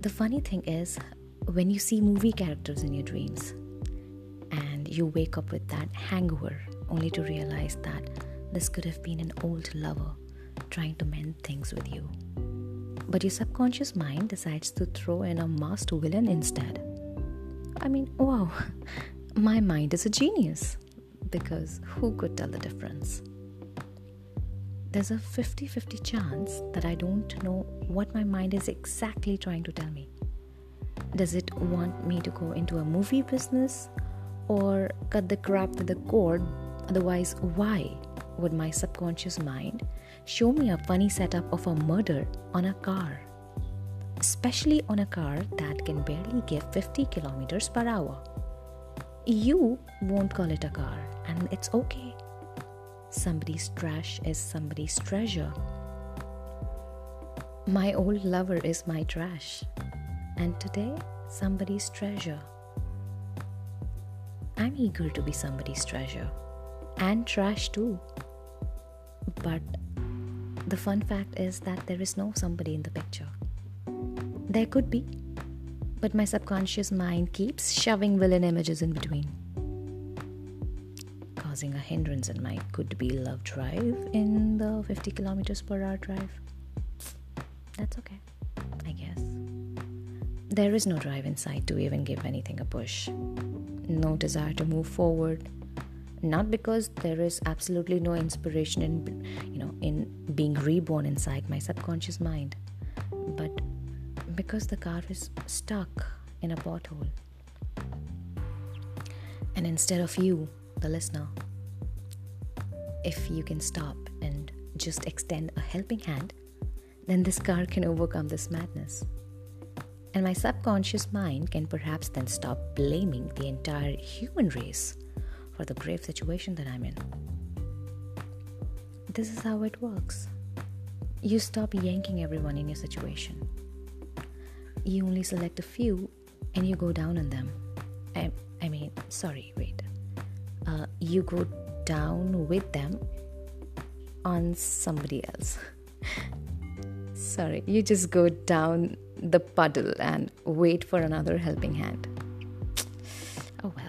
the funny thing is, when you see movie characters in your dreams and you wake up with that hangover only to realize that this could have been an old lover trying to mend things with you. But your subconscious mind decides to throw in a masked villain instead. I mean, wow, my mind is a genius because who could tell the difference? There's a 50 50 chance that I don't know what my mind is exactly trying to tell me. Does it want me to go into a movie business or cut the crap with the cord? Otherwise, why would my subconscious mind show me a funny setup of a murder on a car? Especially on a car that can barely give 50 kilometers per hour. You won't call it a car, and it's okay. Somebody's trash is somebody's treasure. My old lover is my trash, and today, somebody's treasure. I'm eager to be somebody's treasure and trash too. But the fun fact is that there is no somebody in the picture. There could be, but my subconscious mind keeps shoving villain images in between, causing a hindrance in my could be love drive in the 50 kilometers per hour drive. That's okay, I guess. There is no drive inside to even give anything a push, no desire to move forward. Not because there is absolutely no inspiration in, you know, in being reborn inside my subconscious mind, but because the car is stuck in a pothole. And instead of you, the listener, if you can stop and just extend a helping hand, then this car can overcome this madness. And my subconscious mind can perhaps then stop blaming the entire human race for the grave situation that I'm in. This is how it works. You stop yanking everyone in your situation you only select a few and you go down on them. I, I mean, sorry, wait. Uh, you go down with them on somebody else. Sorry, you just go down the puddle and wait for another helping hand. Oh well.